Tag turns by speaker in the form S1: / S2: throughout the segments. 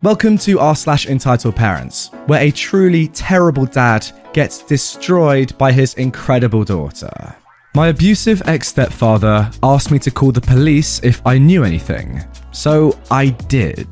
S1: Welcome to r slash entitled parents, where a truly terrible dad gets destroyed by his incredible daughter. My abusive ex stepfather asked me to call the police if I knew anything, so I did.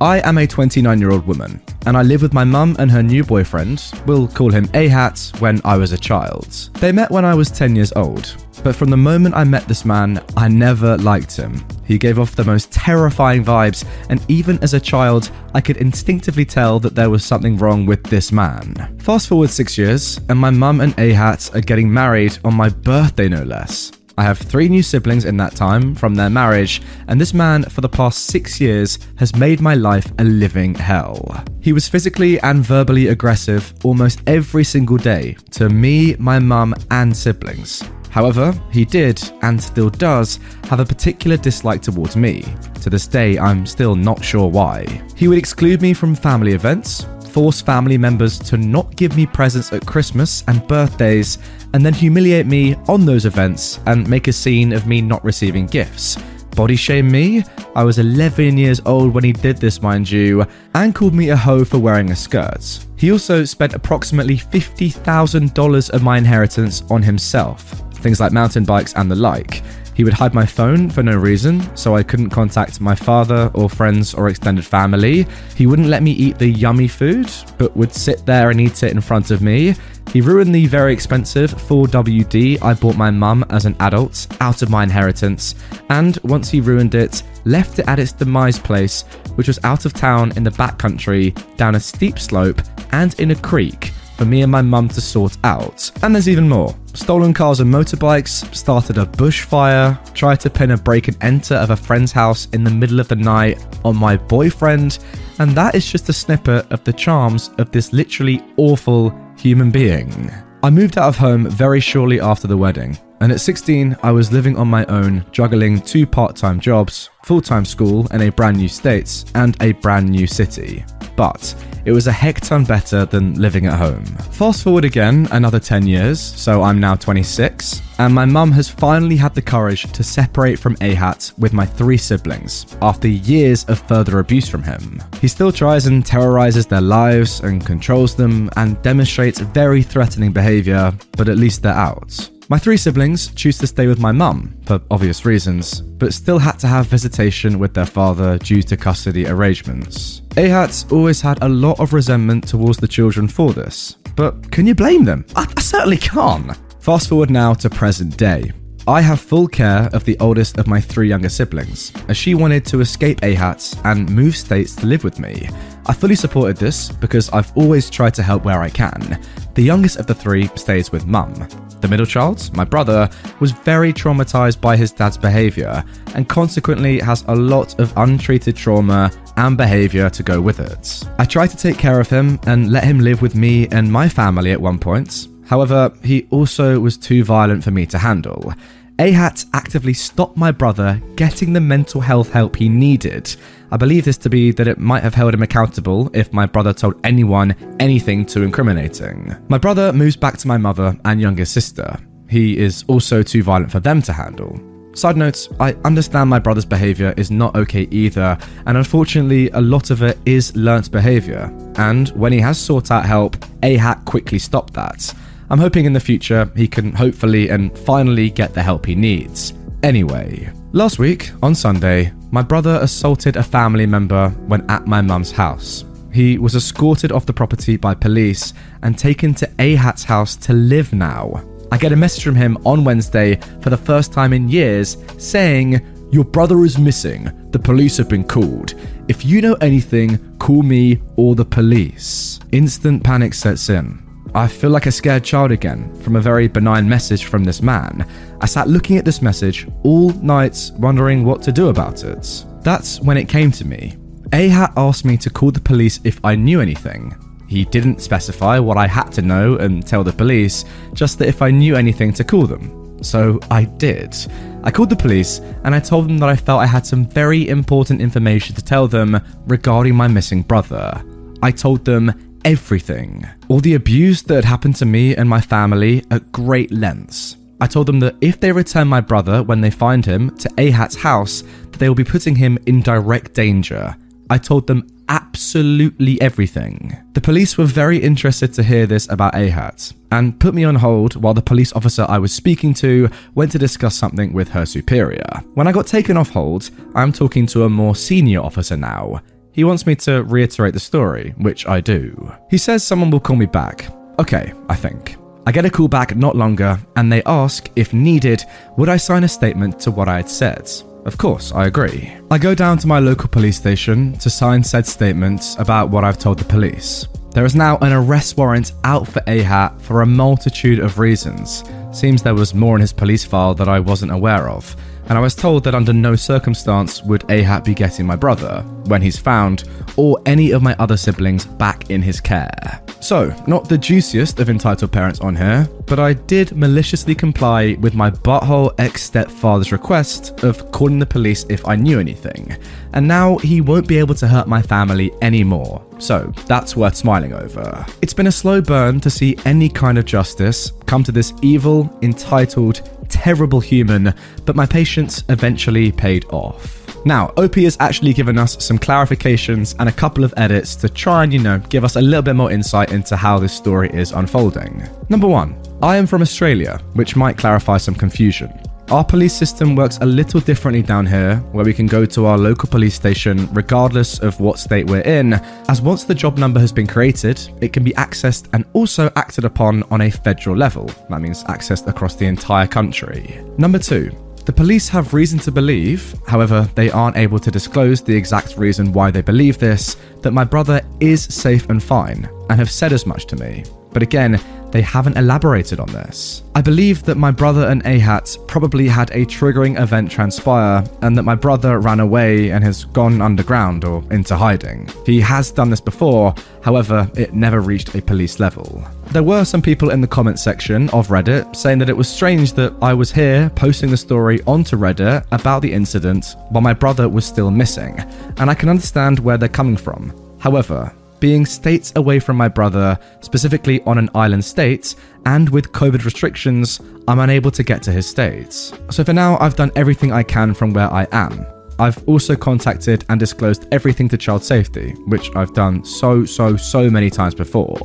S1: I am a 29 year old woman, and I live with my mum and her new boyfriend, we'll call him Ahat, when I was a child. They met when I was 10 years old, but from the moment I met this man, I never liked him. He gave off the most terrifying vibes, and even as a child, I could instinctively tell that there was something wrong with this man. Fast forward six years, and my mum and Ahat are getting married on my birthday, no less. I have three new siblings in that time from their marriage, and this man, for the past six years, has made my life a living hell. He was physically and verbally aggressive almost every single day to me, my mum, and siblings. However, he did, and still does, have a particular dislike towards me. To this day, I'm still not sure why. He would exclude me from family events, force family members to not give me presents at Christmas and birthdays, and then humiliate me on those events and make a scene of me not receiving gifts. Body shame me? I was 11 years old when he did this, mind you, and called me a hoe for wearing a skirt. He also spent approximately $50,000 of my inheritance on himself, things like mountain bikes and the like. He would hide my phone for no reason, so I couldn't contact my father or friends or extended family. He wouldn't let me eat the yummy food, but would sit there and eat it in front of me. He ruined the very expensive 4WD I bought my mum as an adult out of my inheritance, and once he ruined it, left it at its demise place, which was out of town in the backcountry, down a steep slope, and in a creek for me and my mum to sort out. And there's even more. Stolen cars and motorbikes, started a bushfire, tried to pin a break and enter of a friend's house in the middle of the night on my boyfriend, and that is just a snippet of the charms of this literally awful human being. I moved out of home very shortly after the wedding, and at 16, I was living on my own, juggling two part time jobs, full time school in a brand new state, and a brand new city. But it was a heck ton better than living at home. Fast forward again another 10 years, so I'm now 26, and my mum has finally had the courage to separate from Ahat with my three siblings after years of further abuse from him. He still tries and terrorizes their lives and controls them and demonstrates very threatening behavior, but at least they're out. My three siblings choose to stay with my mum, for obvious reasons, but still had to have visitation with their father due to custody arrangements. Ahat's always had a lot of resentment towards the children for this, but can you blame them? I, I certainly can't. Fast forward now to present day. I have full care of the oldest of my three younger siblings, as she wanted to escape Ahat and move states to live with me. I fully supported this because I've always tried to help where I can. The youngest of the three stays with mum. The middle child, my brother, was very traumatized by his dad's behavior and consequently has a lot of untreated trauma and behavior to go with it. I tried to take care of him and let him live with me and my family at one point. However, he also was too violent for me to handle. Ahat actively stopped my brother getting the mental health help he needed. I believe this to be that it might have held him accountable if my brother told anyone anything too incriminating. My brother moves back to my mother and younger sister. He is also too violent for them to handle. Side notes, I understand my brother's behavior is not okay either, and unfortunately, a lot of it is learnt behavior. And when he has sought out help, Ahat quickly stopped that. I'm hoping in the future he can hopefully and finally get the help he needs. Anyway, last week, on Sunday, my brother assaulted a family member when at my mum's house. He was escorted off the property by police and taken to Ahat's house to live now. I get a message from him on Wednesday for the first time in years saying, Your brother is missing. The police have been called. If you know anything, call me or the police. Instant panic sets in. I feel like a scared child again from a very benign message from this man. I sat looking at this message all night, wondering what to do about it. That's when it came to me. Ahat asked me to call the police if I knew anything. He didn't specify what I had to know and tell the police, just that if I knew anything to call them. So I did. I called the police and I told them that I felt I had some very important information to tell them regarding my missing brother. I told them everything, all the abuse that had happened to me and my family at great lengths. I told them that if they return my brother when they find him to Ahat's house, that they will be putting him in direct danger. I told them absolutely everything. The police were very interested to hear this about Ahat and put me on hold while the police officer I was speaking to went to discuss something with her superior. When I got taken off hold, I'm talking to a more senior officer now. He wants me to reiterate the story, which I do. He says someone will call me back. Okay, I think. I get a call back not longer, and they ask, if needed, would I sign a statement to what I had said. Of course, I agree. I go down to my local police station to sign said statement about what I've told the police. There is now an arrest warrant out for Ahat for a multitude of reasons. Seems there was more in his police file that I wasn't aware of, and I was told that under no circumstance would Ahat be getting my brother, when he's found, or any of my other siblings back in his care. So, not the juiciest of entitled parents on here, but I did maliciously comply with my butthole ex stepfather's request of calling the police if I knew anything, and now he won't be able to hurt my family anymore. So, that's worth smiling over. It's been a slow burn to see any kind of justice come to this evil, entitled, terrible human, but my patience eventually paid off. Now, OP has actually given us some clarifications and a couple of edits to try and, you know, give us a little bit more insight into how this story is unfolding. Number one, I am from Australia, which might clarify some confusion. Our police system works a little differently down here, where we can go to our local police station regardless of what state we're in, as once the job number has been created, it can be accessed and also acted upon on a federal level. That means accessed across the entire country. Number two, the police have reason to believe, however, they aren't able to disclose the exact reason why they believe this, that my brother is safe and fine, and have said as much to me. But again, they haven't elaborated on this. I believe that my brother and Ahat probably had a triggering event transpire, and that my brother ran away and has gone underground or into hiding. He has done this before, however, it never reached a police level. There were some people in the comment section of Reddit saying that it was strange that I was here posting the story onto Reddit about the incident while my brother was still missing, and I can understand where they're coming from. However, being states away from my brother, specifically on an island state, and with COVID restrictions, I'm unable to get to his states. So for now, I've done everything I can from where I am. I've also contacted and disclosed everything to child safety, which I've done so, so, so many times before.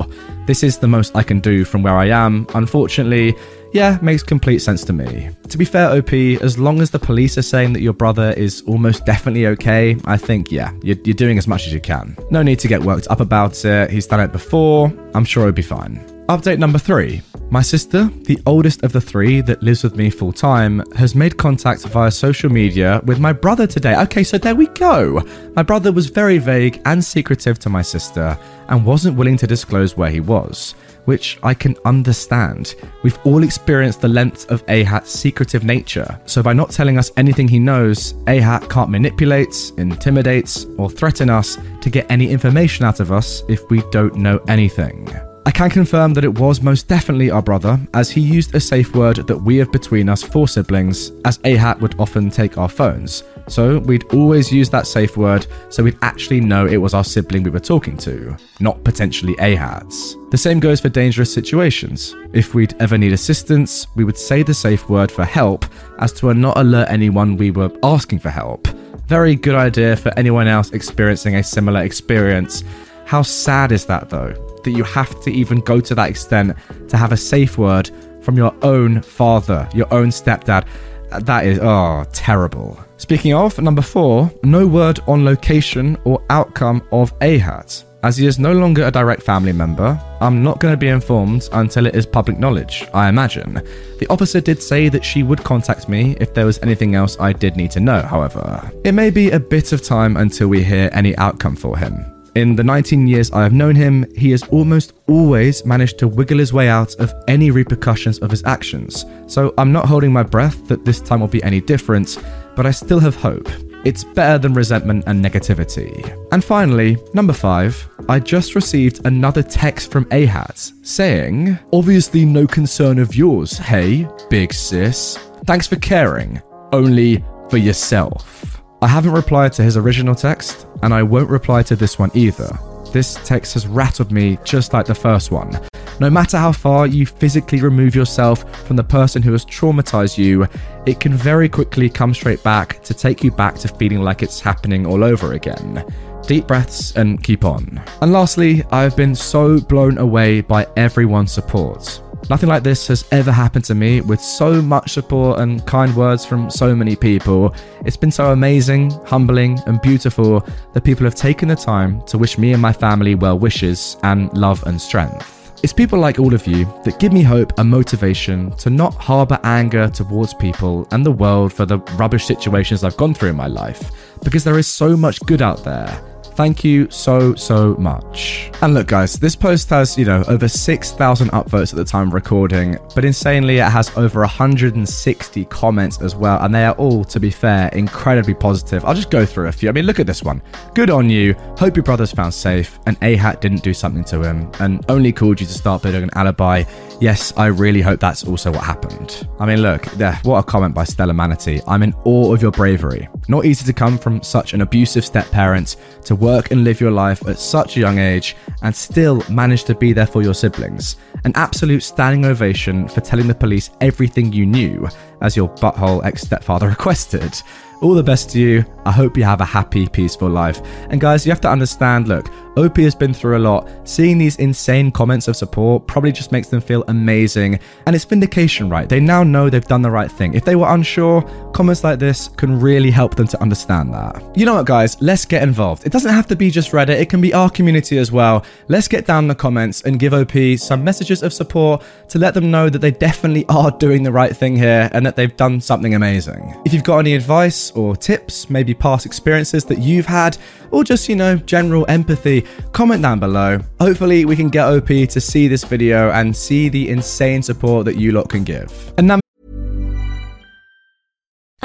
S1: This is the most I can do from where I am. Unfortunately, yeah, makes complete sense to me. To be fair, OP, as long as the police are saying that your brother is almost definitely okay, I think, yeah, you're, you're doing as much as you can. No need to get worked up about it. He's done it before. I'm sure he'll be fine. Update number three. My sister, the oldest of the three that lives with me full time, has made contact via social media with my brother today. Okay, so there we go. My brother was very vague and secretive to my sister and wasn't willing to disclose where he was, which I can understand. We've all experienced the lengths of Ahat's secretive nature, so by not telling us anything he knows, Ahat can't manipulate, intimidate, or threaten us to get any information out of us if we don't know anything. I can confirm that it was most definitely our brother, as he used a safe word that we have between us four siblings, as Ahat would often take our phones. So we'd always use that safe word so we'd actually know it was our sibling we were talking to, not potentially Ahat's. The same goes for dangerous situations. If we'd ever need assistance, we would say the safe word for help as to not alert anyone we were asking for help. Very good idea for anyone else experiencing a similar experience. How sad is that though? That you have to even go to that extent to have a safe word from your own father, your own stepdad. Uh, that is, oh, terrible. Speaking of, number four, no word on location or outcome of Ahat. As he is no longer a direct family member, I'm not going to be informed until it is public knowledge, I imagine. The officer did say that she would contact me if there was anything else I did need to know, however. It may be a bit of time until we hear any outcome for him. In the 19 years I have known him, he has almost always managed to wiggle his way out of any repercussions of his actions. So I'm not holding my breath that this time will be any different, but I still have hope. It's better than resentment and negativity. And finally, number five, I just received another text from Ahat saying, Obviously, no concern of yours, hey, big sis. Thanks for caring. Only for yourself. I haven't replied to his original text, and I won't reply to this one either. This text has rattled me just like the first one. No matter how far you physically remove yourself from the person who has traumatized you, it can very quickly come straight back to take you back to feeling like it's happening all over again. Deep breaths and keep on. And lastly, I've been so blown away by everyone's support. Nothing like this has ever happened to me with so much support and kind words from so many people. It's been so amazing, humbling, and beautiful that people have taken the time to wish me and my family well wishes and love and strength. It's people like all of you that give me hope and motivation to not harbour anger towards people and the world for the rubbish situations I've gone through in my life, because there is so much good out there Thank you so, so much. And look, guys, this post has, you know, over 6,000 upvotes at the time of recording, but insanely, it has over 160 comments as well. And they are all, to be fair, incredibly positive. I'll just go through a few. I mean, look at this one. Good on you. Hope your brother's found safe. And Ahat didn't do something to him and only called you to start building an alibi. Yes, I really hope that's also what happened. I mean, look, yeah, what a comment by Stella Manatee. I'm in awe of your bravery. Not easy to come from such an abusive step parent to work and live your life at such a young age and still manage to be there for your siblings. An absolute standing ovation for telling the police everything you knew, as your butthole ex stepfather requested. All the best to you. I hope you have a happy, peaceful life. And guys, you have to understand look, OP has been through a lot. Seeing these insane comments of support probably just makes them feel amazing. And it's vindication, right? They now know they've done the right thing. If they were unsure, comments like this can really help them to understand that. You know what, guys? Let's get involved. It doesn't have to be just Reddit, it can be our community as well. Let's get down in the comments and give OP some messages of support to let them know that they definitely are doing the right thing here and that they've done something amazing. If you've got any advice or tips, maybe past experiences that you've had, or just, you know, general empathy, comment down below. Hopefully, we can get OP to see this video and see the insane support that you lot can give. And now,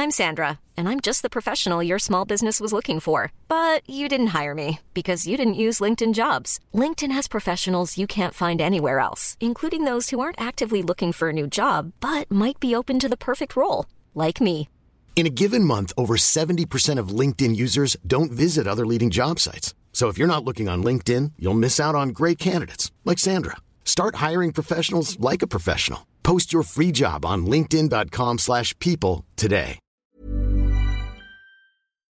S2: I'm Sandra, and I'm just the professional your small business was looking for. But you didn't hire me because you didn't use LinkedIn jobs. LinkedIn has professionals you can't find anywhere else, including those who aren't actively looking for a new job but might be open to the perfect role, like me.
S3: In a given month, over 70% of LinkedIn users don't visit other leading job sites. So if you're not looking on LinkedIn, you'll miss out on great candidates like Sandra. Start hiring professionals like a professional. Post your free job on linkedin.com/people today.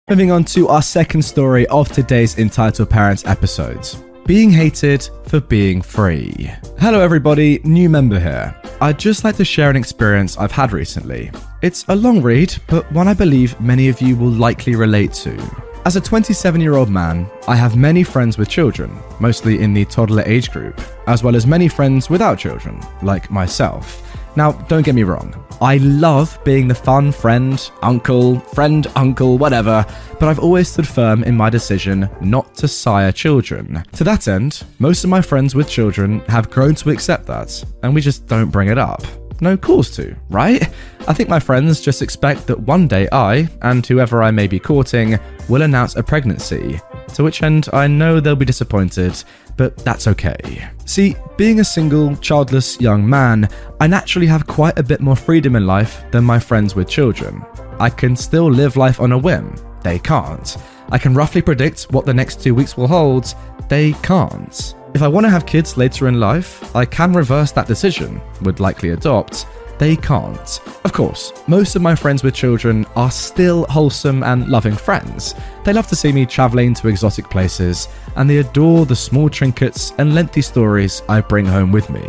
S1: moving on to our second story of today's Entitled Parents episodes. Being hated for being free. Hello, everybody, new member here. I'd just like to share an experience I've had recently. It's a long read, but one I believe many of you will likely relate to. As a 27 year old man, I have many friends with children, mostly in the toddler age group, as well as many friends without children, like myself. Now, don't get me wrong, I love being the fun friend, uncle, friend, uncle, whatever, but I've always stood firm in my decision not to sire children. To that end, most of my friends with children have grown to accept that, and we just don't bring it up. No cause to, right? I think my friends just expect that one day I, and whoever I may be courting, will announce a pregnancy, to which end I know they'll be disappointed, but that's okay. See, being a single, childless young man, I naturally have quite a bit more freedom in life than my friends with children. I can still live life on a whim, they can't. I can roughly predict what the next two weeks will hold, they can't. If I want to have kids later in life, I can reverse that decision, would likely adopt, they can't. Of course, most of my friends with children are still wholesome and loving friends. They love to see me travelling to exotic places, and they adore the small trinkets and lengthy stories I bring home with me.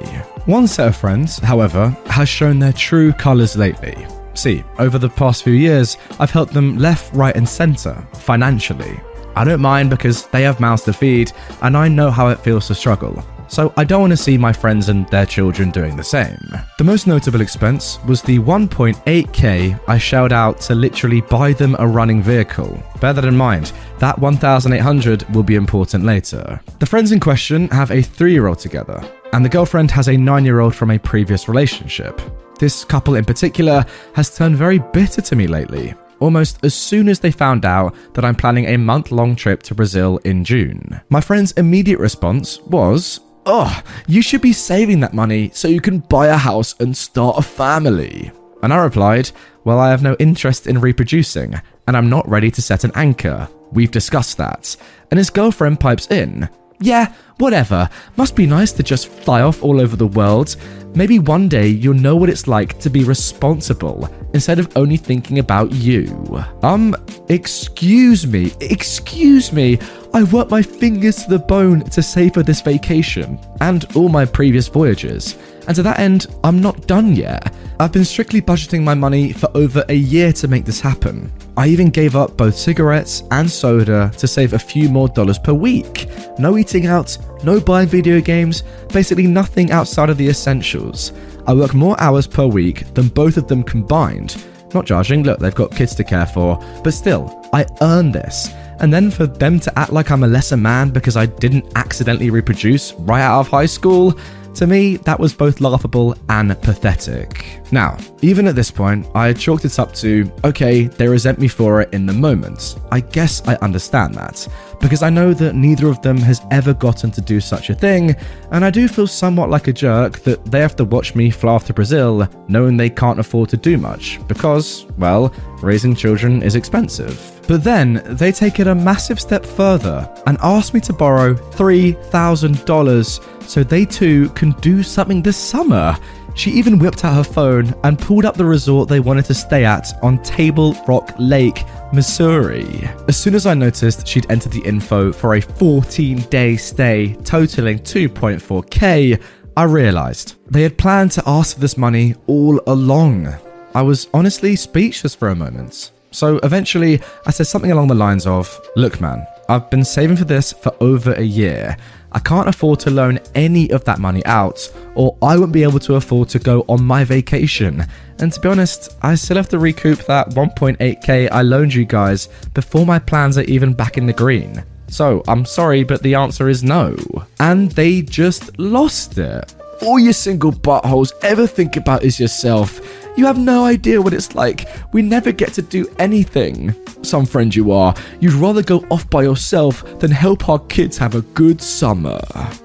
S1: One set of friends, however, has shown their true colours lately. See, over the past few years, I've helped them left, right, and centre, financially. I don't mind because they have mouths to feed, and I know how it feels to struggle so I don't want to see my friends and their children doing the same. The most notable expense was the 1.8k I shelled out to literally buy them a running vehicle. Bear that in mind, that 1800 will be important later. The friends in question have a 3 year old together, and the girlfriend has a 9 year old from a previous relationship. This couple in particular has turned very bitter to me lately almost as soon as they found out that I'm planning a month long trip to Brazil in June. My friend's immediate response was, Oh, you should be saving that money so you can buy a house and start a family. And I replied, Well, I have no interest in reproducing, and I'm not ready to set an anchor. We've discussed that. And his girlfriend pipes in, Yeah, whatever. Must be nice to just fly off all over the world. Maybe one day you'll know what it's like to be responsible instead of only thinking about you. Um, excuse me, excuse me. I worked my fingers to the bone to save for this vacation and all my previous voyages. And to that end, I'm not done yet. I've been strictly budgeting my money for over a year to make this happen. I even gave up both cigarettes and soda to save a few more dollars per week. No eating out, no buying video games, basically nothing outside of the essentials. I work more hours per week than both of them combined. Not judging, look, they've got kids to care for, but still, I earn this. And then for them to act like I'm a lesser man because I didn't accidentally reproduce right out of high school, to me, that was both laughable and pathetic. Now, even at this point, I chalked it up to, okay, they resent me for it in the moment. I guess I understand that, because I know that neither of them has ever gotten to do such a thing, and I do feel somewhat like a jerk that they have to watch me fly off to Brazil knowing they can't afford to do much, because, well, raising children is expensive. But then they take it a massive step further and ask me to borrow $3,000 so they too can do something this summer. She even whipped out her phone and pulled up the resort they wanted to stay at on Table Rock Lake, Missouri. As soon as I noticed she'd entered the info for a 14 day stay totaling 2.4k, I realised they had planned to ask for this money all along. I was honestly speechless for a moment. So eventually, I said something along the lines of Look, man, I've been saving for this for over a year. I can't afford to loan any of that money out, or I won't be able to afford to go on my vacation. And to be honest, I still have to recoup that 1.8k I loaned you guys before my plans are even back in the green. So I'm sorry, but the answer is no. And they just lost it. All you single buttholes ever think about is yourself. You have no idea what it's like. We never get to do anything. Some friend you are, you'd rather go off by yourself than help our kids have a good summer.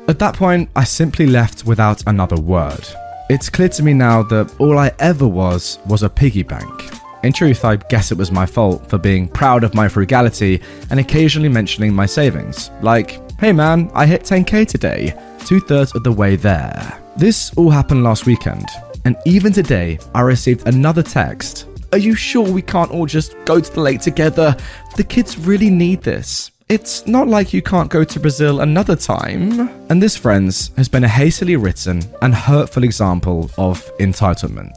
S1: At that point, I simply left without another word. It's clear to me now that all I ever was was a piggy bank. In truth, I guess it was my fault for being proud of my frugality and occasionally mentioning my savings. Like, hey man, I hit 10k today, two thirds of the way there. This all happened last weekend, and even today, I received another text. Are you sure we can't all just go to the lake together? The kids really need this. It's not like you can't go to Brazil another time. And this, friends, has been a hastily written and hurtful example of entitlement.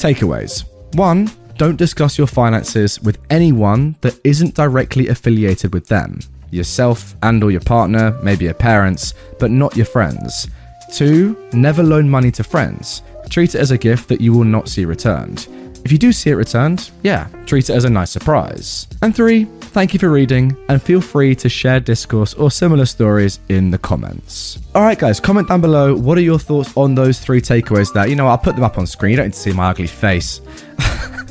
S1: Takeaways 1. Don't discuss your finances with anyone that isn't directly affiliated with them. Yourself and or your partner, maybe your parents, but not your friends. 2. Never loan money to friends. Treat it as a gift that you will not see returned. If you do see it returned, yeah, treat it as a nice surprise. And three, thank you for reading, and feel free to share discourse or similar stories in the comments. Alright, guys, comment down below what are your thoughts on those three takeaways there. You know, I'll put them up on screen, you don't need to see my ugly face.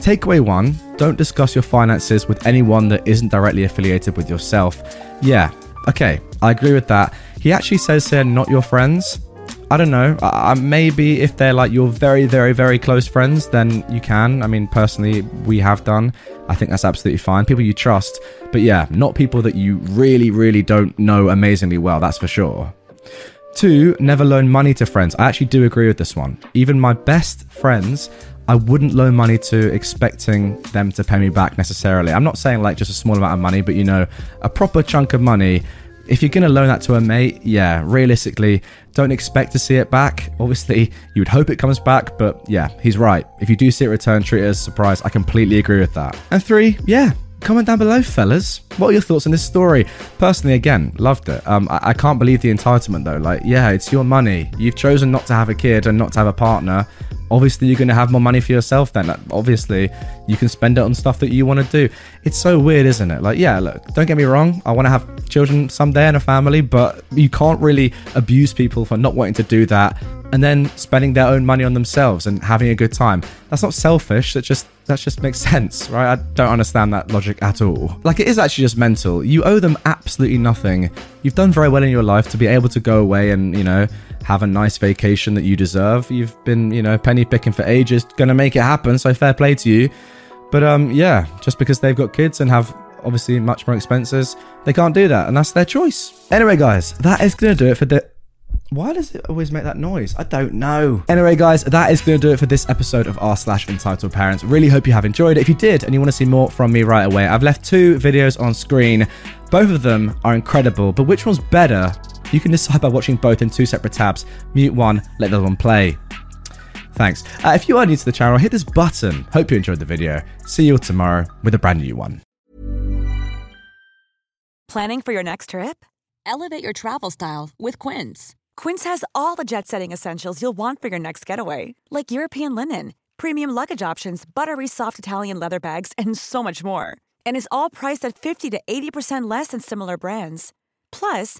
S1: Takeaway one don't discuss your finances with anyone that isn't directly affiliated with yourself. Yeah, okay, I agree with that. He actually says here, not your friends. I don't know. Uh, maybe if they're like your very, very, very close friends, then you can. I mean, personally, we have done. I think that's absolutely fine. People you trust. But yeah, not people that you really, really don't know amazingly well, that's for sure. Two, never loan money to friends. I actually do agree with this one. Even my best friends, I wouldn't loan money to expecting them to pay me back necessarily. I'm not saying like just a small amount of money, but you know, a proper chunk of money if you're going to loan that to a mate, yeah, realistically, don't expect to see it back. Obviously, you would hope it comes back, but yeah, he's right. If you do see it return, treat it as a surprise. I completely agree with that. And three, yeah, comment down below, fellas. What are your thoughts on this story? Personally, again, loved it. Um, I-, I can't believe the entitlement though. Like, yeah, it's your money. You've chosen not to have a kid and not to have a partner obviously you're going to have more money for yourself then obviously you can spend it on stuff that you want to do it's so weird isn't it like yeah look don't get me wrong i want to have children someday and a family but you can't really abuse people for not wanting to do that and then spending their own money on themselves and having a good time. That's not selfish. That just that just makes sense, right? I don't understand that logic at all. Like it is actually just mental. You owe them absolutely nothing. You've done very well in your life to be able to go away and, you know, have a nice vacation that you deserve. You've been, you know, penny picking for ages, gonna make it happen, so fair play to you. But um yeah, just because they've got kids and have obviously much more expenses, they can't do that, and that's their choice. Anyway, guys, that is gonna do it for the why does it always make that noise? I don't know. Anyway, guys, that is going to do it for this episode of r slash entitled parents. Really hope you have enjoyed it. If you did and you want to see more from me right away, I've left two videos on screen. Both of them are incredible, but which one's better? You can decide by watching both in two separate tabs. Mute one, let the other one play. Thanks. Uh, if you are new to the channel, hit this button. Hope you enjoyed the video. See you tomorrow with a brand new one.
S4: Planning for your next trip? Elevate your travel style with Quince. Quince has all the jet setting essentials you'll want for your next getaway, like European linen, premium luggage options, buttery soft Italian leather bags, and so much more. And is all priced at 50 to 80% less than similar brands. Plus,